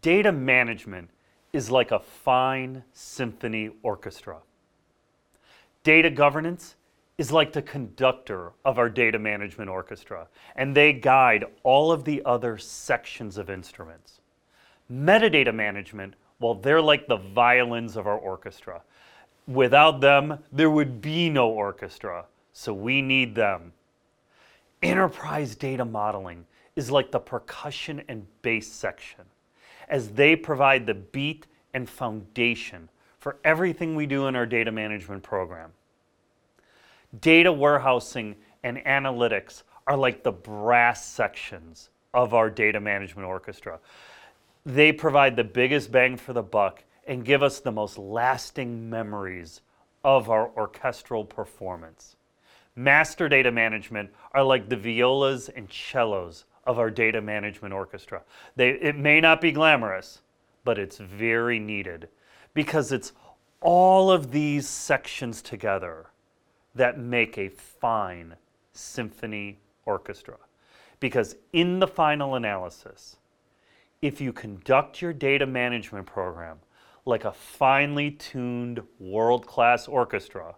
Data management is like a fine symphony orchestra. Data governance is like the conductor of our data management orchestra, and they guide all of the other sections of instruments. Metadata management, well, they're like the violins of our orchestra. Without them, there would be no orchestra, so we need them. Enterprise data modeling is like the percussion and bass section, as they provide the beat and foundation for everything we do in our data management program. Data warehousing and analytics are like the brass sections of our data management orchestra. They provide the biggest bang for the buck and give us the most lasting memories of our orchestral performance. Master data management are like the violas and cellos of our data management orchestra. They, it may not be glamorous, but it's very needed because it's all of these sections together that make a fine symphony orchestra. Because in the final analysis, if you conduct your data management program like a finely tuned world class orchestra,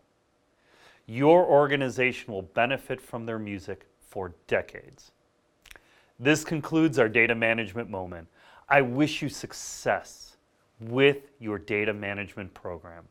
your organization will benefit from their music for decades. This concludes our data management moment. I wish you success with your data management program.